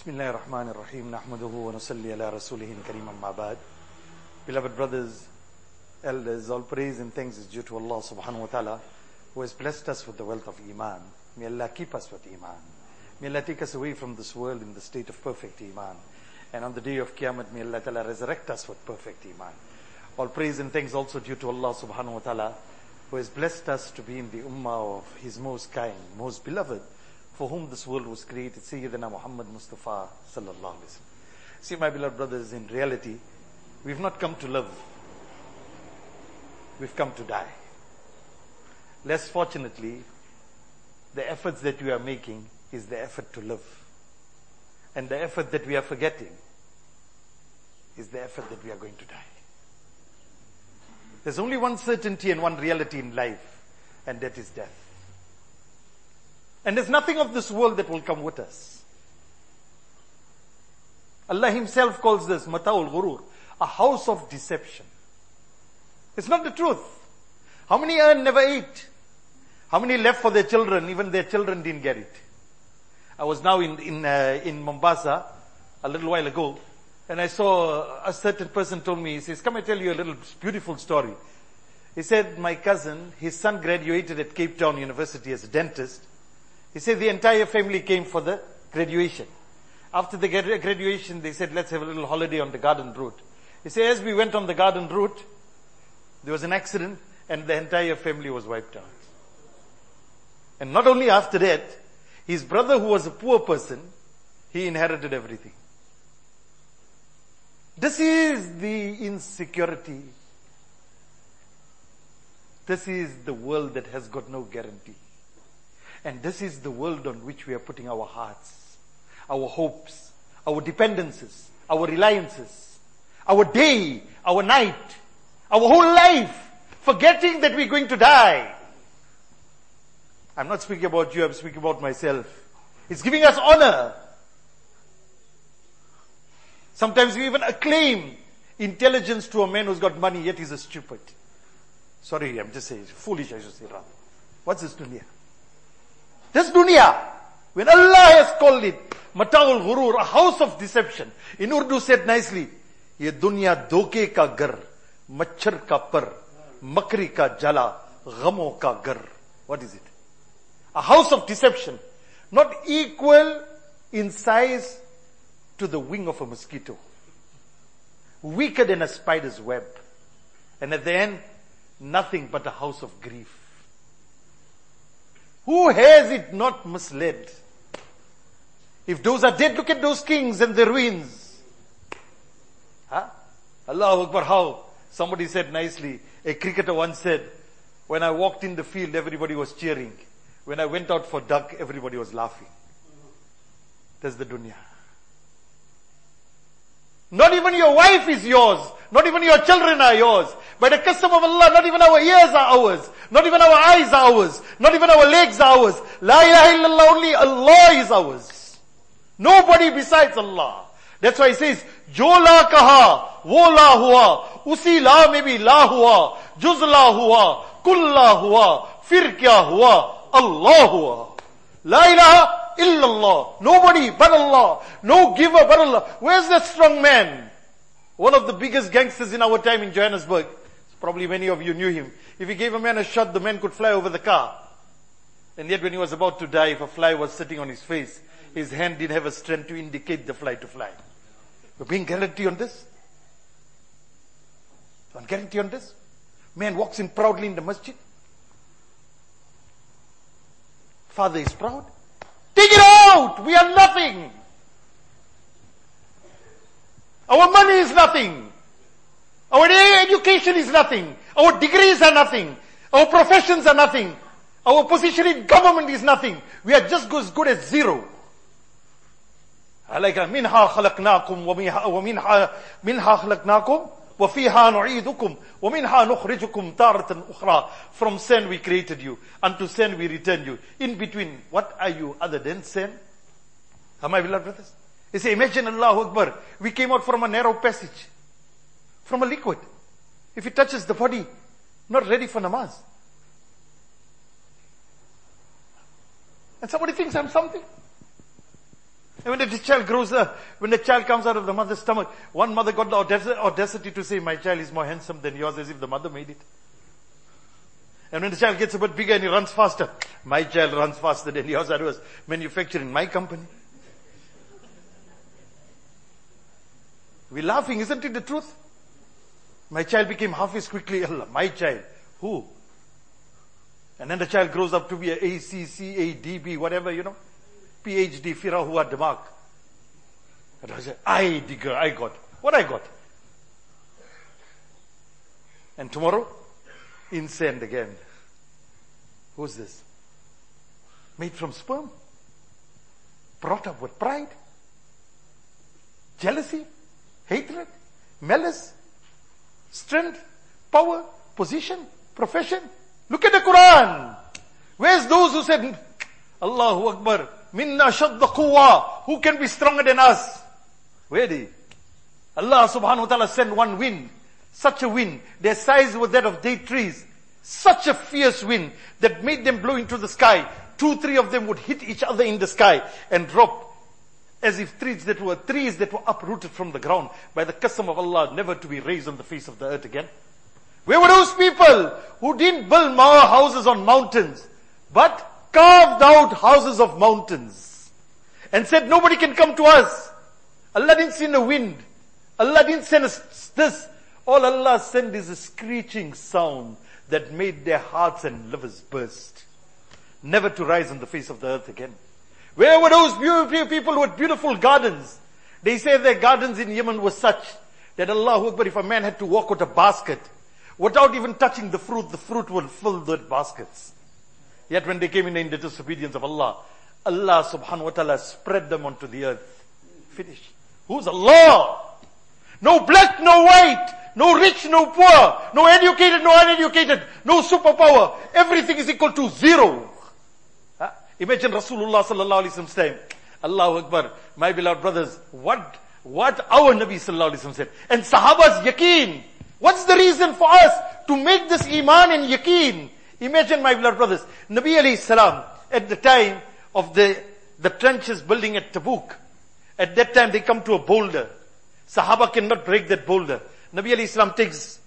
بسم الله الرحمن الرحيم نحمده ونصلي على رسوله الكريم أما بعد Beloved brothers, elders, all praise and thanks is due to Allah subhanahu wa ta'ala who has blessed us with the wealth of Iman. May Allah keep us with Iman. May Allah take us away from this world in the state of perfect Iman. And on the day of Qiyamah, may Allah ta'ala resurrect us with perfect Iman. All praise and thanks also due to Allah subhanahu wa ta'ala who has blessed us to be in the ummah of His most kind, most beloved, for whom this world was created, Sayyidina Muhammad Mustafa sallallahu alaihi wasallam. See, my beloved brothers, in reality, we've not come to live. We've come to die. Less fortunately, the efforts that we are making is the effort to live. And the effort that we are forgetting is the effort that we are going to die. There's only one certainty and one reality in life, and that is death. And there's nothing of this world that will come with us. Allah Himself calls this Mata'ul Ghurur, a house of deception. It's not the truth. How many earn never ate? How many left for their children? Even their children didn't get it. I was now in in uh, in Mombasa a little while ago, and I saw a certain person told me. He says, "Come, I tell you a little beautiful story." He said, "My cousin, his son graduated at Cape Town University as a dentist. He said the entire family came for the graduation. After the graduation, they said, let's have a little holiday on the garden route. He said, as we went on the garden route, there was an accident and the entire family was wiped out. And not only after that, his brother who was a poor person, he inherited everything. This is the insecurity. This is the world that has got no guarantee. And this is the world on which we are putting our hearts, our hopes, our dependencies, our reliances, our day, our night, our whole life, forgetting that we're going to die. I'm not speaking about you, I'm speaking about myself. It's giving us honor. Sometimes we even acclaim intelligence to a man who's got money, yet he's a stupid. Sorry, I'm just saying, foolish I should say rather. What's this dunya? This dunya, when Allah has called it, Mata'ul Ghurur, a house of deception. In Urdu said nicely, ये दुनिया धोखे का घर मच्छर का पर मकरी का जला गमों का घर what is it a house of deception not equal in size to the wing of a mosquito weaker than a spider's web and at the end nothing but a house of grief who has it not misled? If those are dead, look at those kings and the ruins. Huh? Allah Akbar, how? Somebody said nicely, a cricketer once said, when I walked in the field, everybody was cheering. When I went out for duck, everybody was laughing. That's the dunya. Not even your wife is yours. Not even your children are yours. By the custom of Allah, not even our ears are ours. Not even our eyes are ours. Not even our legs are ours. La ilaha illallah, only Allah is ours. Nobody besides Allah. That's why he says, Jo la kaha, wo la hua, usi la mein bhi la hua, juz la hua, kull la fir kya hua, Allah hua. La ilaha illallah. Nobody but Allah. No giver but Allah. Where's that strong man? One of the biggest gangsters in our time in Johannesburg. Probably many of you knew him. If he gave a man a shot, the man could fly over the car. And yet when he was about to die, if a fly was sitting on his face, his hand didn't have a strength to indicate the fly to fly. You're being guarantee on this? On guarantee on this? Man walks in proudly in the masjid. Father is proud Take it out! We are nothing! Our money is nothing. Our education is nothing. Our degrees are nothing. Our professions are nothing. Our position in government is nothing. We are just as good as zero. عليك منها خلقناكم ومنها منها خلقناكم وفيها نعيدكم ومنها نخرجكم تارة أخرى From sin we created you. Unto sin we return you. In between, what are you other than sin? Am I beloved brothers? You say, imagine Allah Akbar. We came out from a narrow passage. From a liquid. If it touches the body, not ready for namaz. And somebody thinks I'm something. And when the child grows up, when the child comes out of the mother's stomach, one mother got the audacity to say, my child is more handsome than yours as if the mother made it. And when the child gets a bit bigger and he runs faster, my child runs faster than yours. That was manufactured in my company. We're laughing, isn't it the truth? My child became half as quickly. Allah, my child. Who? And then the child grows up to be a ACCA, whatever, you know. PhD, Fira Hua Demak. And I said, I digger, I got. What I got? And tomorrow, insane again. Who's this? Made from sperm? Brought up with pride? Jealousy? Hatred? Malice? Strength? Power? Position? Profession? Look at the Quran. Where's those who said, Allahu Akbar, minna shadda quwa, who can be stronger than us? They? Allah subhanahu wa ta'ala sent one wind, such a wind, their size was that of date trees, such a fierce wind that made them blow into the sky. Two, three of them would hit each other in the sky and drop as if trees that were trees that were uprooted from the ground by the custom of Allah, never to be raised on the face of the earth again. Where were those people who didn't build more houses on mountains, but carved out houses of mountains and said nobody can come to us. Allah didn't send a wind. Allah didn't send us this. All Allah sent is a screeching sound that made their hearts and livers burst. Never to rise on the face of the earth again. Where were those beautiful people with beautiful gardens? They say their gardens in Yemen were such that Allah Akbar, if a man had to walk with a basket, without even touching the fruit, the fruit will fill the baskets. Yet when they came in the disobedience of Allah, Allah subhanahu wa ta'ala spread them onto the earth. Finish. Who's Allah? No black, no white, no rich, no poor, no educated, no uneducated, no superpower. Everything is equal to zero. Huh? Imagine Rasulullah sallallahu alaihi wasallam's time. Allahu Akbar. My beloved brothers, what, what our Nabi sallallahu alaihi wasallam said. And Sahaba's yaqeen. What's the reason for us to make this iman and yaqeen? Imagine my beloved brothers. Nabi alayhi salam, at the time of the, the trenches building at Tabuk, at that time they come to a boulder. Sahaba cannot break that boulder. Nabi alayhi salam takes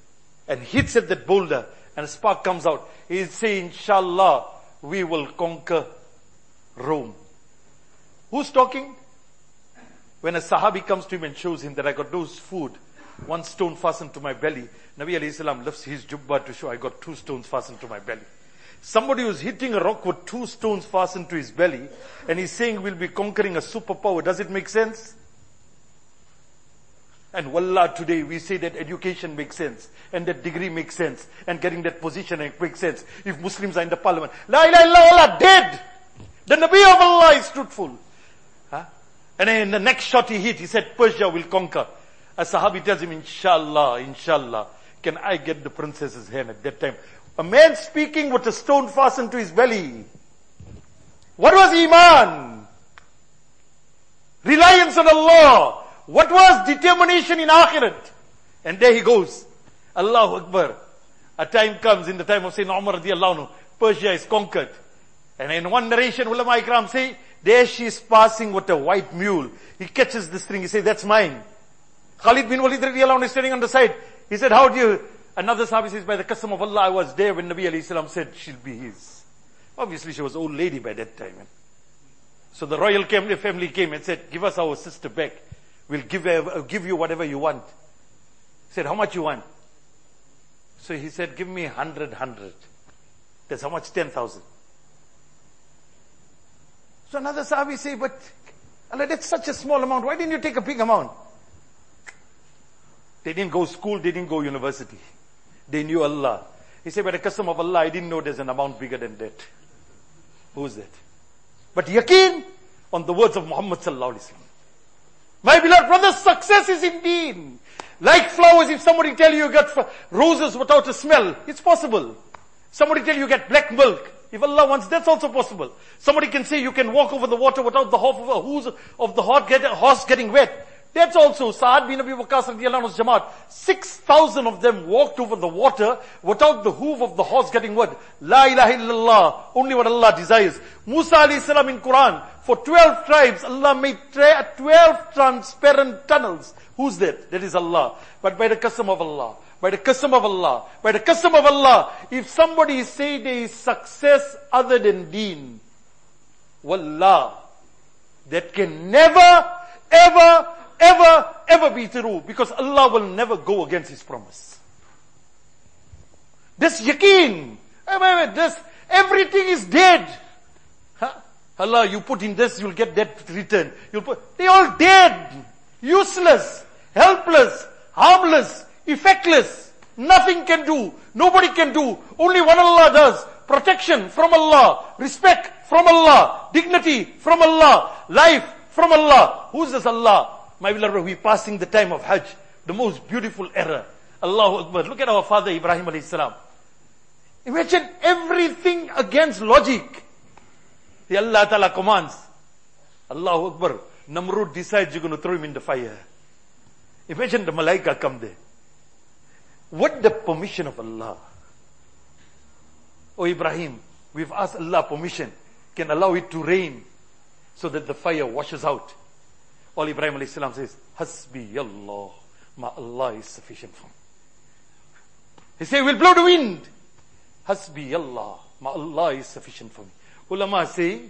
and hits at that boulder and a spark comes out. He is saying, inshallah, we will conquer Rome. Who's talking? When a Sahabi comes to him and shows him that I got those food, one stone fastened to my belly. Nabi alayhi salam lifts his jubba to show I got two stones fastened to my belly. Somebody who's hitting a rock with two stones fastened to his belly and he's saying we'll be conquering a superpower. Does it make sense? And wallah, today we say that education makes sense, and that degree makes sense, and getting that position makes sense. If Muslims are in the parliament, La ilaha illallah, dead! The Nabi of Allah is truthful. Huh? And then in the next shot he hit, he said, Persia will conquer. A Sahabi tells him, Inshallah, Inshallah, can I get the princess's hand at that time? A man speaking with a stone fastened to his belly. What was Iman? Reliance on Allah. What was determination in Akhirat? And there he goes. Allahu Akbar. A time comes in the time of Sayyidina Umar radiallahu anhu, Persia is conquered. And in one narration, ulama ikram say, there she is passing with a white mule. He catches this thing, he says, that's mine. Khalid bin Walid radiallahu anhu is standing on the side. He said, how do you, another sahabi says, by the custom of Allah, I was there when Nabi alayhi salam said, she'll be his. Obviously she was old lady by that time. So the royal family came and said, give us our sister back. We'll give, uh, give you whatever you want. He said, how much you want? So he said, give me hundred, hundred. That's how much? Ten thousand. So another Sahabi say, but Allah, that's such a small amount. Why didn't you take a big amount? They didn't go school, they didn't go university. They knew Allah. He said, by the custom of Allah, I didn't know there's an amount bigger than that. Who's that? But yaqeen on the words of Muhammad sallallahu alaihi wasallam. My beloved brothers, success is indeed like flowers. If somebody tell you you get roses without a smell, it's possible. Somebody tell you you get black milk. If Allah wants, that's also possible. Somebody can say you can walk over the water without the hoof of, of the horse getting wet. That's also Sa'ad bin Abi Waqqas radiallahu Jamaat. 6,000 of them walked over the water without the hoof of the horse getting wet. La ilaha illallah. Only what Allah desires. Musa alayhi salam in Quran. For 12 tribes, Allah made tra- 12 transparent tunnels. Who's that? That is Allah. But by the custom of Allah, by the custom of Allah, by the custom of Allah, if somebody say there is success other than deen, wallah, that can never, ever, ever, ever be true because Allah will never go against His promise. This wait, this, everything is dead. Huh? Allah, you put in this, you'll get that return. You'll put, they all dead, useless, helpless, harmless, effectless. Nothing can do. Nobody can do. Only one Allah does. Protection from Allah. Respect from Allah. Dignity from Allah. Life from Allah. Who's this Allah? My beloved, we passing the time of Hajj. The most beautiful era. Allahu Akbar. Look at our father Ibrahim alayhi salam. Imagine everything against logic. The Allah Ta'ala commands. Allahu Akbar. Namrud decides you're going to throw him in the fire. Imagine the malaika come there. What the permission of Allah. Oh Ibrahim, we've asked Allah permission. Can allow it to rain so that the fire washes out. All Ibrahim alayhi salam says, Hasbi Allah. Ma Allah is sufficient for me. He say, we'll blow the wind. Hasbi Allah. Ma Allah is sufficient for me. Ulama say,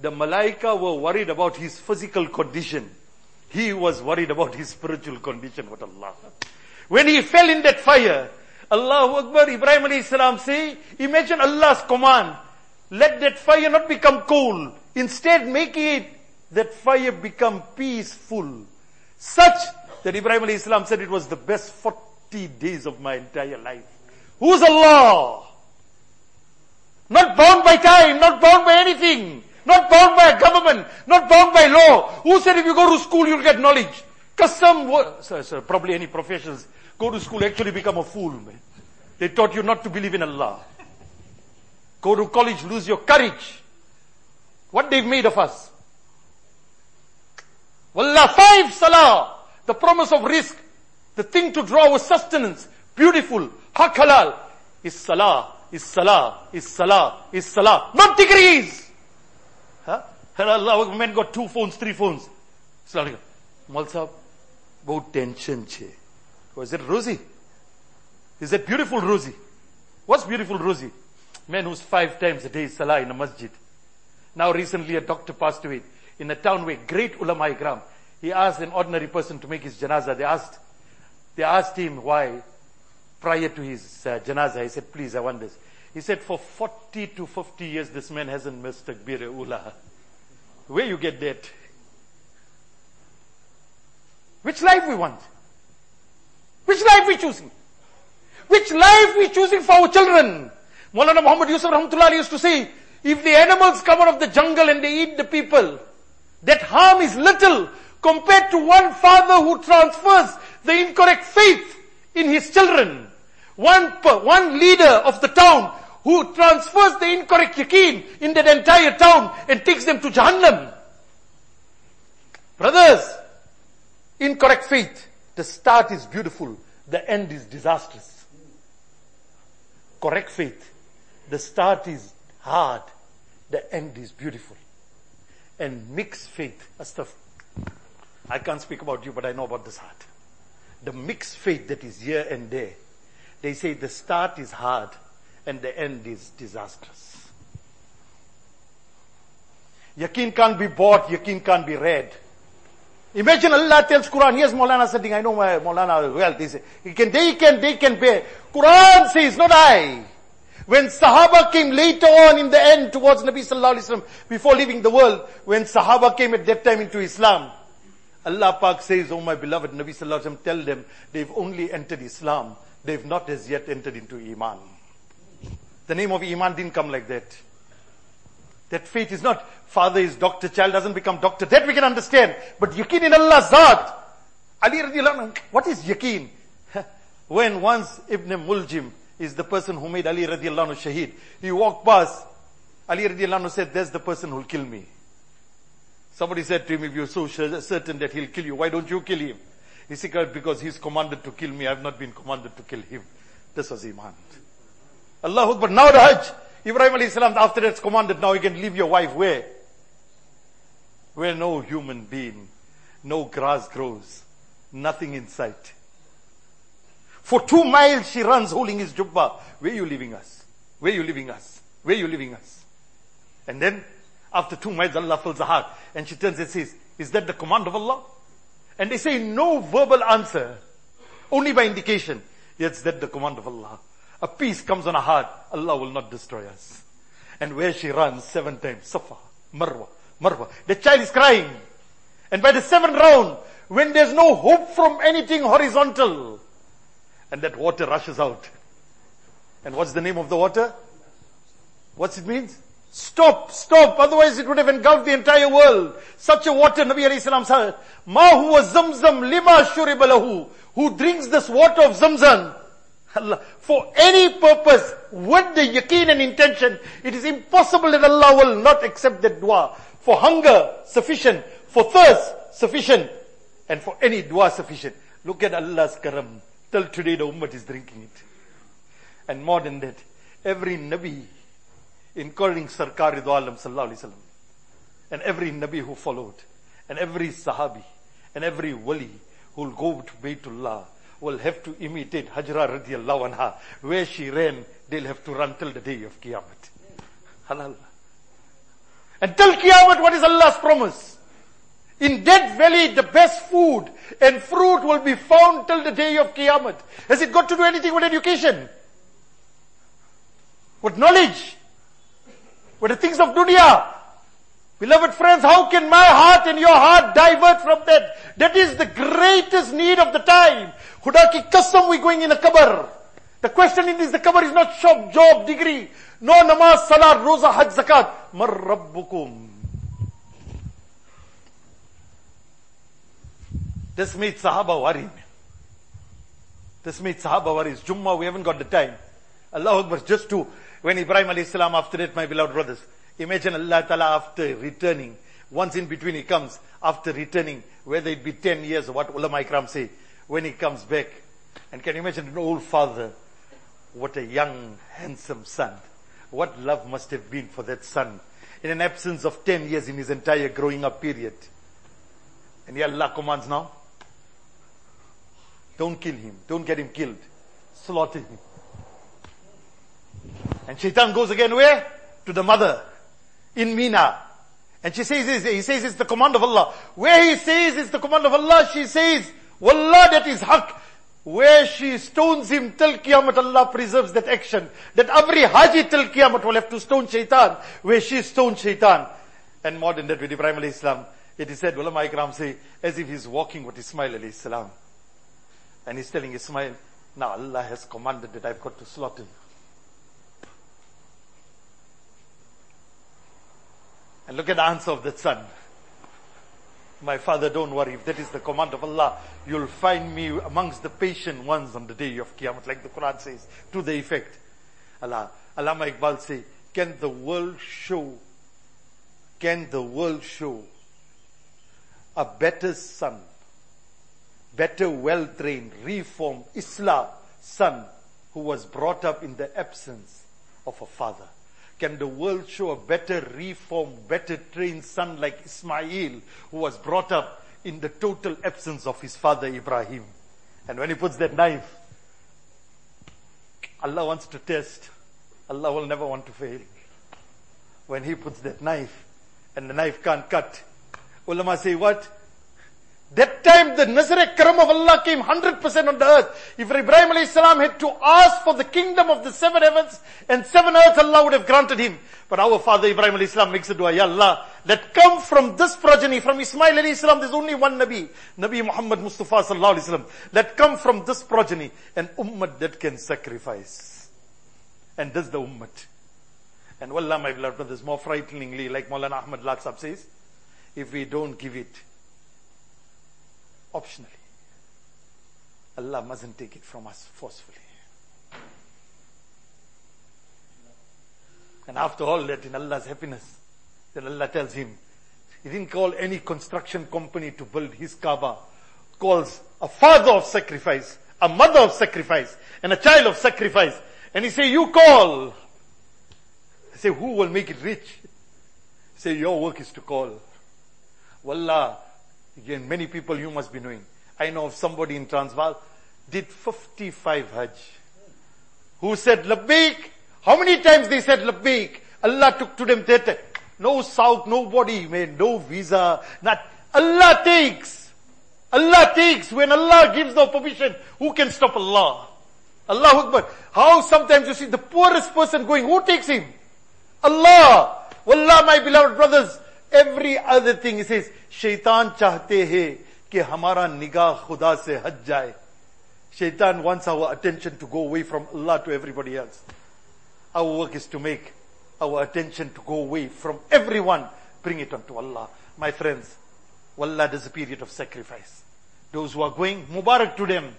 the malaika were worried about his physical condition. He was worried about his spiritual condition with Allah. When he fell in that fire, Allahu Akbar, Ibrahim alayhi salam say, imagine Allah's command. Let that fire not become cold. Instead, make it that fire become peaceful. Such that Ibrahim alayhi salam said it was the best 40 days of my entire life. Who's Allah? Not bound by time, not bound by anything. Not bound by a government, not bound by law. Who said if you go to school you'll get knowledge? Custom, wo- sir, sir, probably any professions, go to school actually become a fool, man. They taught you not to believe in Allah. Go to college, lose your courage. What they've made of us. Wallah, five salah. The promise of rizq. The thing to draw was sustenance. Beautiful. Haq halal. Is salah, is salah, is salah, is salah. Not degrees. Huh? Allah, men got two phones, three phones. Salah. Mal sahab, બહુ tension Was it rozi? Is that beautiful rozi? What's beautiful Rosie? Man who's five times a day salah in a masjid. Now recently a doctor passed away in a town where great ulama ikram. He asked an ordinary person to make his janazah. They asked, they asked him why prior to his uh, janazah. He said, please, I want this. He said, for 40 to 50 years, this man hasn't missed takbir ula. Where you get that? Which life we want? Which life we choosing? Which life we choosing for our children? Maulana Muhammad Yusuf Rahmatullah used to say, if the animals come out of the jungle and they eat the people, that harm is little compared to one father who transfers the incorrect faith in his children. One, one leader of the town who transfers the incorrect yaqeen in that entire town and takes them to Jahannam. Brothers, incorrect faith. The start is beautiful. The end is disastrous. Correct faith. The start is hard. The end is beautiful. And mixed faith. Astaf. I can't speak about you, but I know about this heart. The mixed faith that is here and there. They say the start is hard and the end is disastrous. Yaqeen can't be bought, yaqeen can't be read. Imagine Allah tells Quran, here's Maulana sitting, I know my Maulana well, they say, he can, they can, they can bear. Quran says, not I. When Sahaba came later on in the end towards Nabi Sallallahu Alaihi Wasallam, before leaving the world, when Sahaba came at that time into Islam, Allah Pak says, oh my beloved Nabi Sallallahu Alaihi Wasallam, tell them they've only entered Islam. They've not as yet entered into Iman. The name of Iman didn't come like that. That faith is not father is doctor, child doesn't become doctor. That we can understand. But yaqeen in Allah's Zat. Ali radiallahu what is yaqeen? when once Ibn Muljim is the person who made Ali radiallahu anhu shaheed. He walked past. Ali radiallahu anhu said, there's the person who'll kill me. Somebody said to him, if you're so certain that he'll kill you, why don't you kill him? He said, because he's commanded to kill me, I've not been commanded to kill him. This was Iman. Allah Akbar. Now the Hajj. Ibrahim alayhi salam, after that's commanded, now you can leave your wife where? Where no human being, no grass grows, nothing in sight. For two miles she runs holding his jubba. Where are you leaving us? Where are you leaving us? Where are you leaving us? And then, after two miles, Allah fills her heart. And she turns and says, is that the command of Allah? And they say no verbal answer. Only by indication. Yes, that the command of Allah. A peace comes on her heart. Allah will not destroy us. And where she runs seven times, Safa, Marwa, Marwa. The child is crying. And by the seventh round, when there's no hope from anything horizontal, and that water rushes out. And what's the name of the water? What's it means? Stop, stop, otherwise it would have engulfed the entire world. Such a water, Nabi alayhi salam said, Ma huwa zamzam lima shuribalahu. Who drinks this water of zamzam, Allah, for any purpose, with the yaqeen and intention, it is impossible that Allah will not accept that dua. For hunger, sufficient. For thirst, sufficient. And for any dua, sufficient. Look at Allah's karam. Till today the ummah is drinking it. And more than that, every Nabi, including Sarkar Alam Sallallahu Alaihi Wasallam, and every Nabi who followed, and every Sahabi, and every Wali who will go to Baytullah, will have to imitate Hajra radiallahu anha. Where she ran, they'll have to run till the day of Qiyamah. Halal. And till Qiyamah, what is Allah's promise? In that valley, the best food and fruit will be found till the day of Qiyamah. Has it got to do anything with education? With knowledge? With the things of dunya? Beloved friends, how can my heart and your heart divert from that? That is the greatest need of the time. Huda ki kasam we going in a kabar. The question this, the kabar is not shop, job, degree. No namaz, salat, roza, hajj, zakat. Mar rabbukum. This made Sahaba worry. This made Sahaba worry. It's Jummah, we haven't got the time. Allah Akbar, just to, when Ibrahim alayhi salam after that, my beloved brothers, imagine Allah Ta'ala after returning, once in between he comes, after returning, whether it be 10 years or what ulama ikram say, when he comes back, and can you imagine an old father, what a young, handsome son, what love must have been for that son, in an absence of 10 years in his entire growing up period. And ya Allah commands now, don't kill him. Don't get him killed. Slaughter him. And Shaitan goes again where? To the mother. In Mina. And she says, he says it's the command of Allah. Where he says it's the command of Allah, she says, Wallah, that is haq. Where she stones him till Qiyamah, Allah preserves that action. That every Haji till Qiyamah will have to stone Shaitan. Where she stoned Shaitan. And more than that with Ibrahim alayhi salam. It is said, ulama ikram say, as if he's walking with Ismail alayhi salam. And he's telling Ismail, now Allah has commanded that I've got to slaughter you. And look at the answer of that son. My father, don't worry. If that is the command of Allah, you'll find me amongst the patient ones on the day of Qiyamah, like the Quran says, to the effect. Allah, Allama Iqbal say, can the world show, can the world show a better son better, well-trained, reformed Islam son who was brought up in the absence of a father? Can the world show a better reformed, better trained son like Ismail who was brought up in the total absence of his father Ibrahim? And when he puts that knife, Allah wants to test. Allah will never want to fail. When he puts that knife and the knife can't cut, ulama say what? That time the Nazar-e-Karam of Allah came 100% on the earth. If Ibrahim alayhi salam had to ask for the kingdom of the seven heavens and seven earths, Allah would have granted him. But our father Ibrahim alayhi salam makes a dua, Ya Allah, that come from this progeny, from Ismail alayhi salam, there's only one Nabi, Nabi Muhammad Mustafa sallallahu alayhi salam. Let come from this progeny, an ummah that can sacrifice. And this the ummah. And wallah, my beloved brothers, more frighteningly, like Maulana Ahmad Latsab says, if we don't give it, optionally. Allah mustn't take it from us forcefully. And after all that, in Allah's happiness, then Allah tells him, He didn't call any construction company to build his Kaaba. Calls a father of sacrifice, a mother of sacrifice, and a child of sacrifice. And he say, you call. I say, who will make it rich? Say, your work is to call. Wallah, again, many people you must be knowing. I know of somebody in Transvaal did 55 Hajj. Who said Labbaik? How many times they said Labbaik? Allah took to them that no south, nobody made no visa, not Allah takes. Allah takes. When Allah gives the permission, who can stop Allah? Allah Akbar. How sometimes you see the poorest person going, who takes him? Allah. Wallah, my beloved brothers, every other thing he says, shaitan chahte hai कि हमारा निगाह खुदा से हट जाए Shaitan wants our attention to go away from Allah to everybody else. Our work is to make our attention to go away from everyone, bring it onto Allah. My friends, Wallah is a period of sacrifice. Those who are going, Mubarak to them.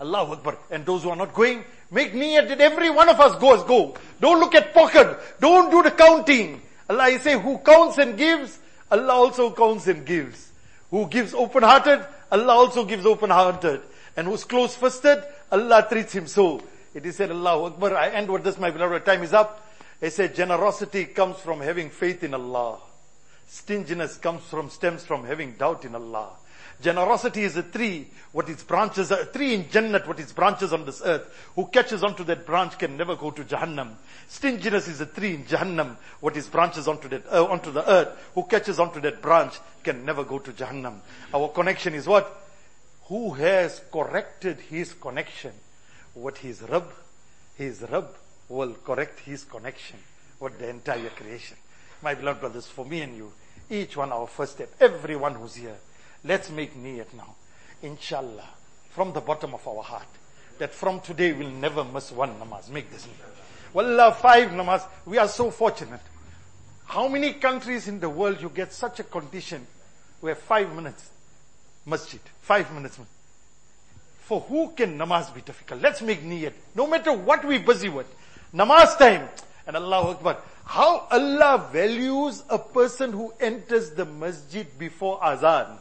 Allah Akbar. And those who are not going, make niyat that every one of us goes, go. Don't look at pocket. Don't do the counting. Allah, I say, who counts and gives, Allah also counts and gives. Who gives open-hearted, Allah also gives open-hearted. And who's close-fisted, Allah treats him so. It is said, Allah Akbar. I end with this, my beloved. Time is up. It said, generosity comes from having faith in Allah. Stinginess comes from, stems from having doubt in Allah. Generosity is a tree, what its branches are, a tree in Jannat, what its branches on this earth. Who catches onto that branch can never go to Jahannam. Stinginess is a tree in Jahannam, what its branches onto that, uh, onto the earth. Who catches onto that branch can never go to Jahannam. Our connection is what? Who has corrected his connection? What his Rabb, his Rabb will correct his connection with the entire creation. My beloved brothers, for me and you, each one our first step, everyone who's here, let's make niyat now. Inshallah, from the bottom of our heart, that from today we'll never miss one namaz. Make this niyat. Wallah, five namaz. We are so fortunate. How many countries in the world you get such a condition where five minutes masjid, five minutes. For who can namaz be difficult? Let's make niyat. No matter what we're busy with. Namaz time. And Allah Akbar. How Allah values a person who enters the masjid before azan.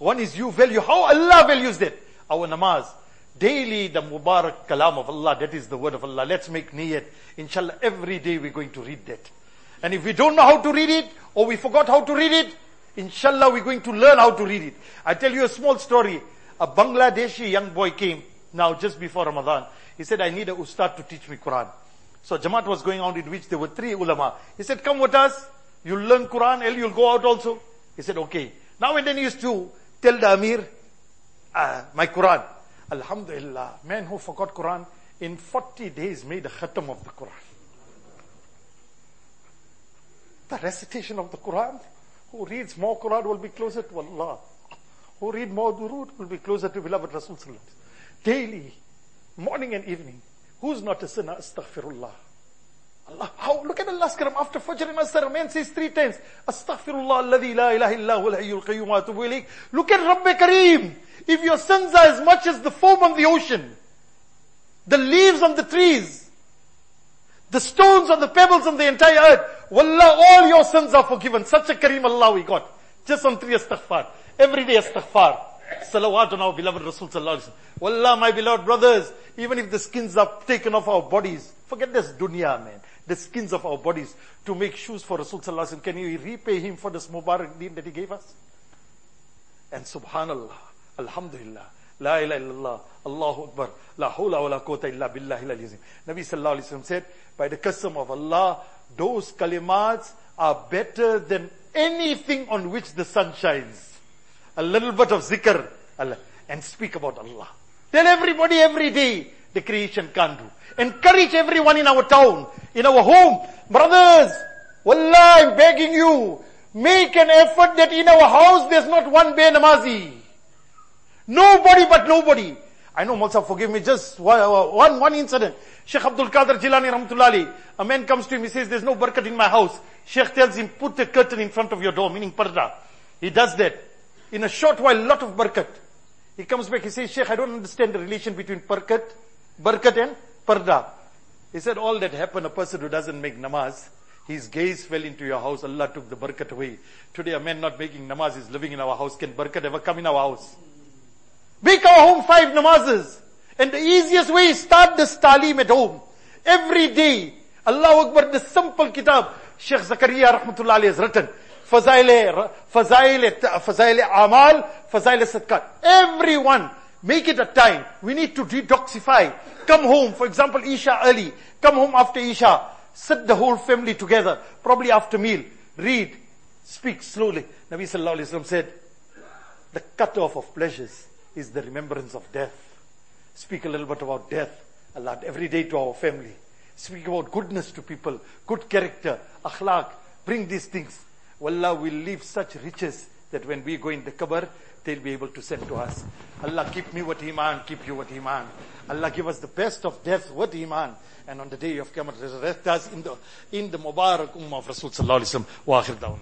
One is you value. How Allah values that? Our namaz. Daily the Mubarak kalam of Allah. That is the word of Allah. Let's make niyat. Inshallah every day we're going to read that. And if we don't know how to read it, or we forgot how to read it, inshallah we're going to learn how to read it. I tell you a small story. A Bangladeshi young boy came now just before Ramadan. He said, I need a ustad to teach me Quran. So Jamaat was going on in which there were three ulama. He said, come with us. You'll learn Quran and you'll go out also. He said, okay. Now and then he used to tell the Amir, uh, my Quran. Alhamdulillah, man who forgot Quran in 40 days made a khatam of the Quran. The recitation of the Quran. Who reads more Quran will be closer to Allah. Who read more Durud will be closer to beloved Rasul Daily, morning and evening. Who's not a sinner? Astaghfirullah. Allah. How? Look at Allah's karam. After Fajr and Asr, man says three times, Astaghfirullah alladhi la ilaha illa huwa al-hayyul qayyum wa atubu. Look at Rabbi Kareem. If your sins are as much as the foam on the ocean, the leaves on the trees, the stones on the pebbles on the entire earth, wallah, all your sins are forgiven. Such a Kareem Allah we got. Just on three astaghfar. Every day astaghfar. Salawat on our beloved Rasul Sallallahu Wallah, my beloved brothers, even if the skins are taken off our bodies, forget this dunya, man. The skins of our bodies to make shoes for Rasul Sallallahu Can you repay him for this Mubarak deen that he gave us? And subhanallah, alhamdulillah, la ilaha illallah, Allahu Akbar, la hawla wa la quwwata illa billahi al-azim. Nabi Sallallahu Alaihi Wasallam said, by the custom of Allah, those kalimats are better than anything on which the sun shines a little bit of zikr Allah, and speak about Allah. Tell everybody every day the creation can't do. Encourage everyone in our town, in our home. Brothers, Wallah, I'm begging you, make an effort that in our house there's not one bay namazi. Nobody but nobody. I know Mulsa, forgive me, just one, one incident. Sheikh Abdul Qadir Jilani Rahmatullahi, a man comes to him, he says, there's no barakat in my house. Sheikh tells him, put a curtain in front of your door, meaning parda. He does that. In a short while, lot of barakat. He comes back, he says, Sheikh, I don't understand the relation between barakat, barakat and parda. He said, all that happened, a person who doesn't make namaz, His gaze fell into your house. Allah took the barakat away. Today a man not making namaz is living in our house. Can barakat ever come in our house? Make our home five namazes. And the easiest way is start this talim at home. Every day. Allah Akbar, the simple kitab. Sheikh Zakaria rahmatullah alayhi has written. Fazail, Fazail, Fazail Amal, Fazail Sadqat. Everyone, make it a time. We need to detoxify. Come home, for example, Isha early. Come home after Isha. Sit the whole family together, probably after meal. Read. Speak slowly. Nabi Sallallahu Alaihi Wasallam said, the cut-off of pleasures is the remembrance of death. Speak a little bit about death. a lot every day to our family. Speak about goodness to people, good character, akhlaq. Bring these things. Wallah will leave such riches that when we go in the qabr, they'll be able to send to us. Allah keep me with iman, keep you with iman. Allah give us the best of death with iman. And on the day of Qiyamah, resurrect us in the, in the Mubarak Ummah of Rasul Sallallahu Alaihi Wasallam.